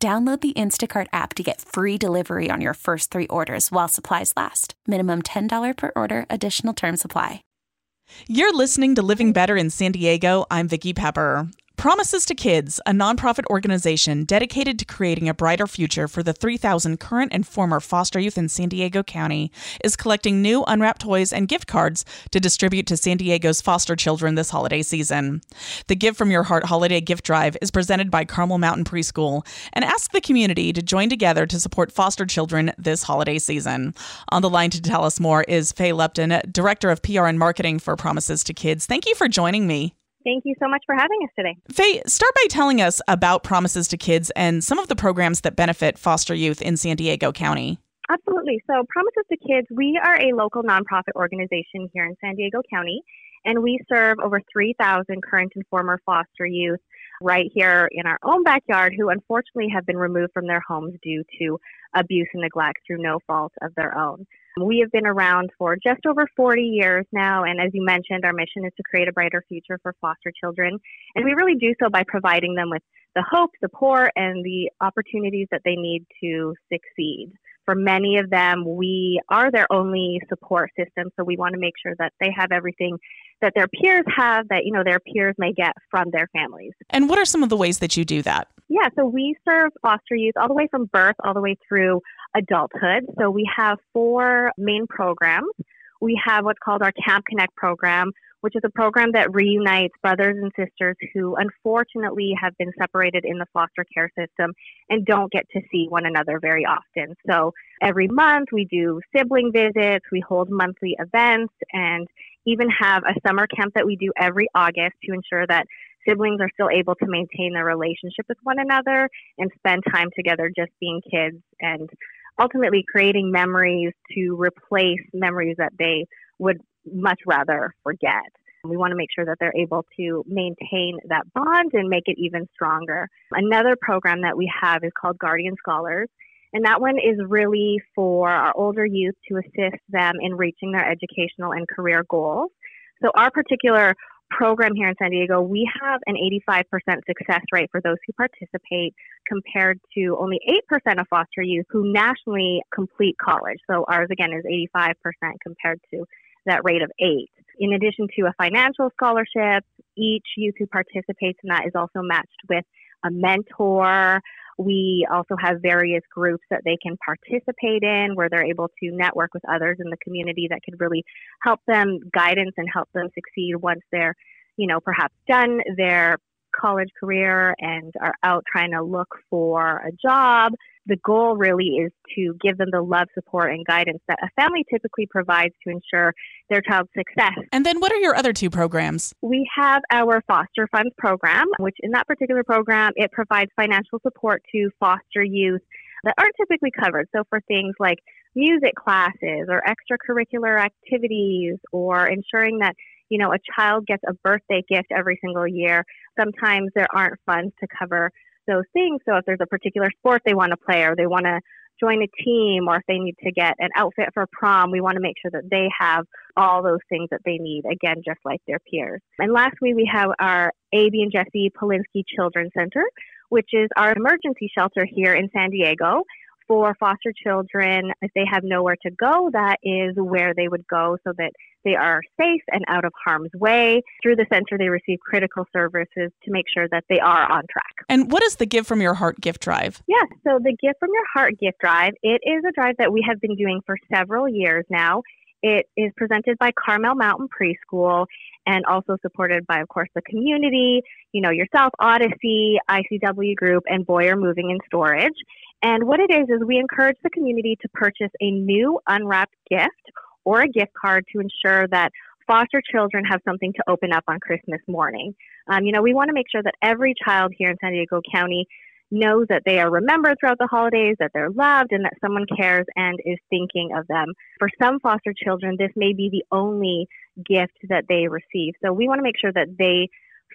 Download the Instacart app to get free delivery on your first three orders while supplies last. Minimum $10 per order, additional term supply. You're listening to Living Better in San Diego. I'm Vicki Pepper. Promises to Kids, a nonprofit organization dedicated to creating a brighter future for the 3,000 current and former foster youth in San Diego County, is collecting new unwrapped toys and gift cards to distribute to San Diego's foster children this holiday season. The Give from Your Heart holiday gift drive is presented by Carmel Mountain Preschool and asks the community to join together to support foster children this holiday season. On the line to tell us more is Faye Luepton, Director of PR and Marketing for Promises to Kids. Thank you for joining me. Thank you so much for having us today. Faye, start by telling us about Promises to Kids and some of the programs that benefit foster youth in San Diego County. Absolutely. So, Promises to Kids, we are a local nonprofit organization here in San Diego County, and we serve over 3,000 current and former foster youth right here in our own backyard who unfortunately have been removed from their homes due to abuse and neglect through no fault of their own. We have been around for just over 40 years now, and as you mentioned, our mission is to create a brighter future for foster children. And we really do so by providing them with the hope, support, and the opportunities that they need to succeed. For many of them, we are their only support system, so we want to make sure that they have everything that their peers have that you know their peers may get from their families. And what are some of the ways that you do that? Yeah, so we serve foster youth all the way from birth all the way through adulthood. So we have four main programs. We have what's called our Camp Connect program, which is a program that reunites brothers and sisters who unfortunately have been separated in the foster care system and don't get to see one another very often. So every month we do sibling visits, we hold monthly events, and even have a summer camp that we do every August to ensure that siblings are still able to maintain their relationship with one another and spend time together just being kids and ultimately creating memories to replace memories that they would much rather forget. We want to make sure that they're able to maintain that bond and make it even stronger. Another program that we have is called Guardian Scholars. And that one is really for our older youth to assist them in reaching their educational and career goals. So, our particular program here in San Diego, we have an 85% success rate for those who participate compared to only 8% of foster youth who nationally complete college. So ours again is 85% compared to that rate of 8. In addition to a financial scholarship, each youth who participates in that is also matched with a mentor, we also have various groups that they can participate in where they're able to network with others in the community that could really help them guidance and help them succeed once they're, you know, perhaps done their college career and are out trying to look for a job. The goal really is to give them the love, support, and guidance that a family typically provides to ensure their child's success. And then what are your other two programs? We have our Foster Funds program, which in that particular program, it provides financial support to foster youth that aren't typically covered. So for things like music classes or extracurricular activities or ensuring that you know, a child gets a birthday gift every single year. Sometimes there aren't funds to cover those things. So if there's a particular sport they want to play or they want to join a team or if they need to get an outfit for prom, we want to make sure that they have all those things that they need, again, just like their peers. And lastly, we have our A.B. and Jessie Polinsky Children's Center, which is our emergency shelter here in San Diego for foster children, if they have nowhere to go, that is where they would go so that they are safe and out of harm's way. Through the center, they receive critical services to make sure that they are on track. And what is the Give from Your Heart gift drive? Yes, so the Give from Your Heart gift drive, it is a drive that we have been doing for several years now. It is presented by Carmel Mountain Preschool and also supported by, of course, the community, you know, yourself, Odyssey, ICW Group, and Boyer Moving and Storage. And what it is, is we encourage the community to purchase a new unwrapped gift or a gift card to ensure that foster children have something to open up on Christmas morning. Um, you know, we want to make sure that every child here in San Diego County knows that they are remembered throughout the holidays, that they're loved, and that someone cares and is thinking of them. For some foster children, this may be the only gift that they receive. So we want to make sure that they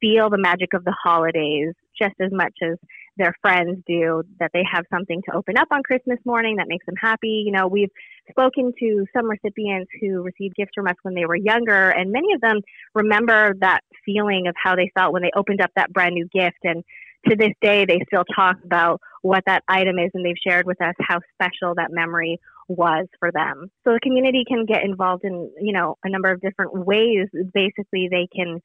feel the magic of the holidays just as much as their friends do, that they have something to open up on Christmas morning that makes them happy. You know, we've spoken to some recipients who received gifts from us when they were younger, and many of them remember that feeling of how they felt when they opened up that brand new gift. And to this day, they still talk about what that item is, and they've shared with us how special that memory was for them. So the community can get involved in, you know, a number of different ways. Basically, they can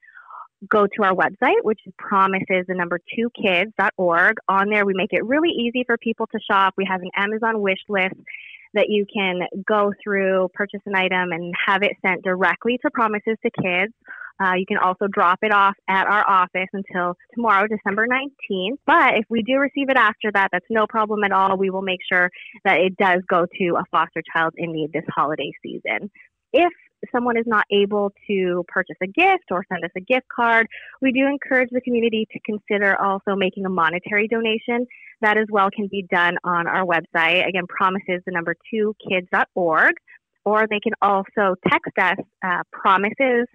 go to our website, which is promises the number two kids.org. On there, we make it really easy for people to shop. We have an Amazon wish list that you can go through, purchase an item, and have it sent directly to Promises to Kids. Uh, you can also drop it off at our office until tomorrow, December 19th. But if we do receive it after that, that's no problem at all. We will make sure that it does go to a foster child in need this holiday season. If someone is not able to purchase a gift or send us a gift card, we do encourage the community to consider also making a monetary donation. That as well can be done on our website. Again, promises the number two kids.org, or they can also text us uh, promises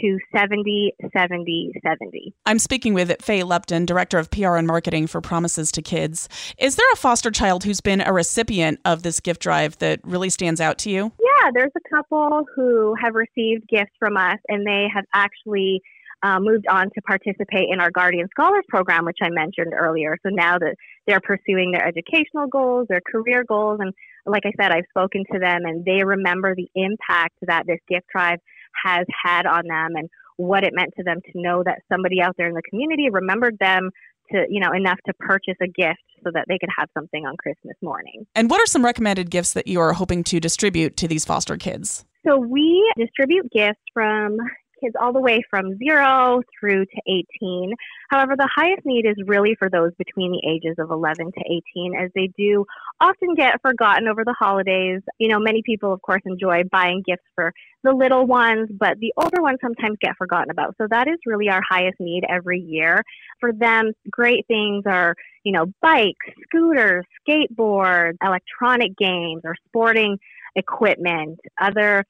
to 70 70 70. I'm speaking with Faye Luepton, Director of PR and Marketing for Promises to Kids. Is there a foster child who's been a recipient of this gift drive that really stands out to you? Yeah, there's a couple who have received gifts from us and they have actually uh, moved on to participate in our Guardian Scholars program, which I mentioned earlier. So now that they're pursuing their educational goals, their career goals, and like I said, I've spoken to them and they remember the impact that this gift drive has had on them and what it meant to them to know that somebody out there in the community remembered them to you know enough to purchase a gift so that they could have something on Christmas morning. And what are some recommended gifts that you are hoping to distribute to these foster kids? So we distribute gifts from kids all the way from zero through to 18. However, the highest need is really for those between the ages of 11 to 18, as they do often get forgotten over the holidays. You know, many people, of course, enjoy buying gifts for the little ones, but the older ones sometimes get forgotten about. So that is really our highest need every year. For them, great things are, you know, bikes, scooters, skateboards, electronic games, or sporting equipment, other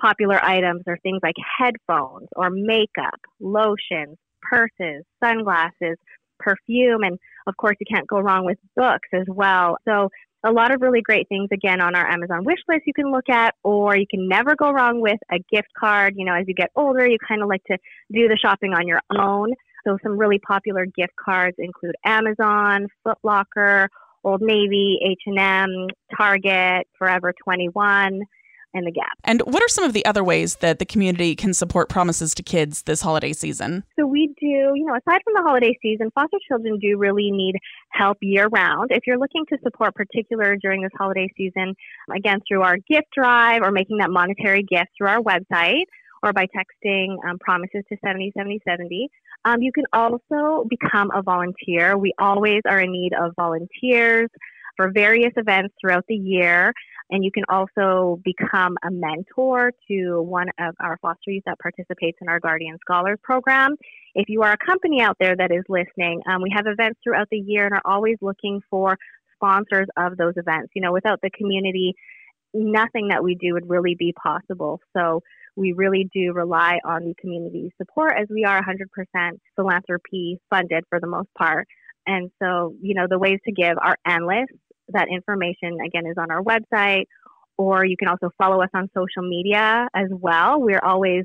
popular items are things like headphones or makeup, lotions, purses, sunglasses, perfume, and of course, you can't go wrong with books as well. So, a lot of really great things again on our Amazon wish list you can look at, or you can never go wrong with a gift card. You know, as you get older, you kind of like to do the shopping on your own. So, some really popular gift cards include Amazon, Foot Locker, Old Navy, H&M, Target, Forever 21 and the Gap. And what are some of the other ways that the community can support Promises to Kids this holiday season? So we do, you know, aside from the holiday season, foster children do really need help year round. If you're looking to support particular during this holiday season, again through our gift drive or making that monetary gift through our website or by texting um, promises to 707070. Um, you can also become a volunteer. We always are in need of volunteers for various events throughout the year. And you can also become a mentor to one of our foster youth that participates in our Guardian Scholars program. If you are a company out there that is listening, um, we have events throughout the year and are always looking for sponsors of those events. You know, without the community, nothing that we do would really be possible. So we really do rely on the community support as we are 100% philanthropy funded for the most part. And so, you know, the ways to give are endless that information again is on our website, or you can also follow us on social media as well. We're always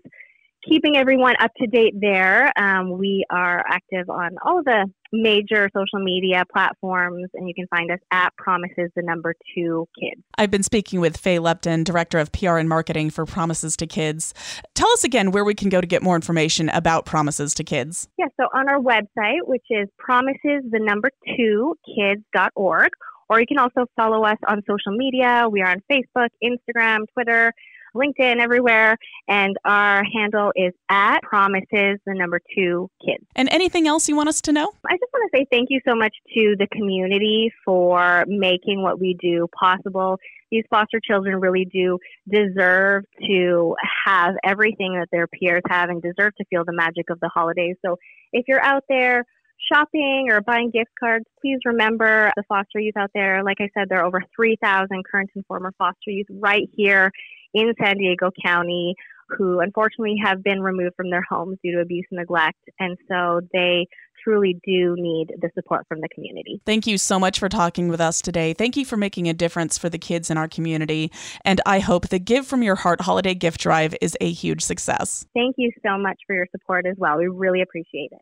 keeping everyone up to date there. Um, we are active on all of the major social media platforms, and you can find us at Promises the Number Two Kids. I've been speaking with Faye Luepton, Director of PR and Marketing for Promises to Kids. Tell us again where we can go to get more information about Promises to Kids. Yeah, so on our website, which is promises the number two kids.org, or you can also follow us on social media. We are on Facebook, Instagram, Twitter, LinkedIn, everywhere. And our handle is at promises, the number two kids. And anything else you want us to know? I just want to say thank you so much to the community for making what we do possible. These foster children really do deserve to have everything that their peers have and deserve to feel the magic of the holidays. So if you're out there, shopping or buying gift cards, please remember the foster youth out there. Like I said, there are over 3,000 current and former foster youth right here in San Diego County who unfortunately have been removed from their homes due to abuse and neglect. And so they truly do need the support from the community. Thank you so much for talking with us today. Thank you for making a difference for the kids in our community. And I hope the Give from Your Heart holiday gift drive is a huge success. Thank you so much for your support as well. We really appreciate it.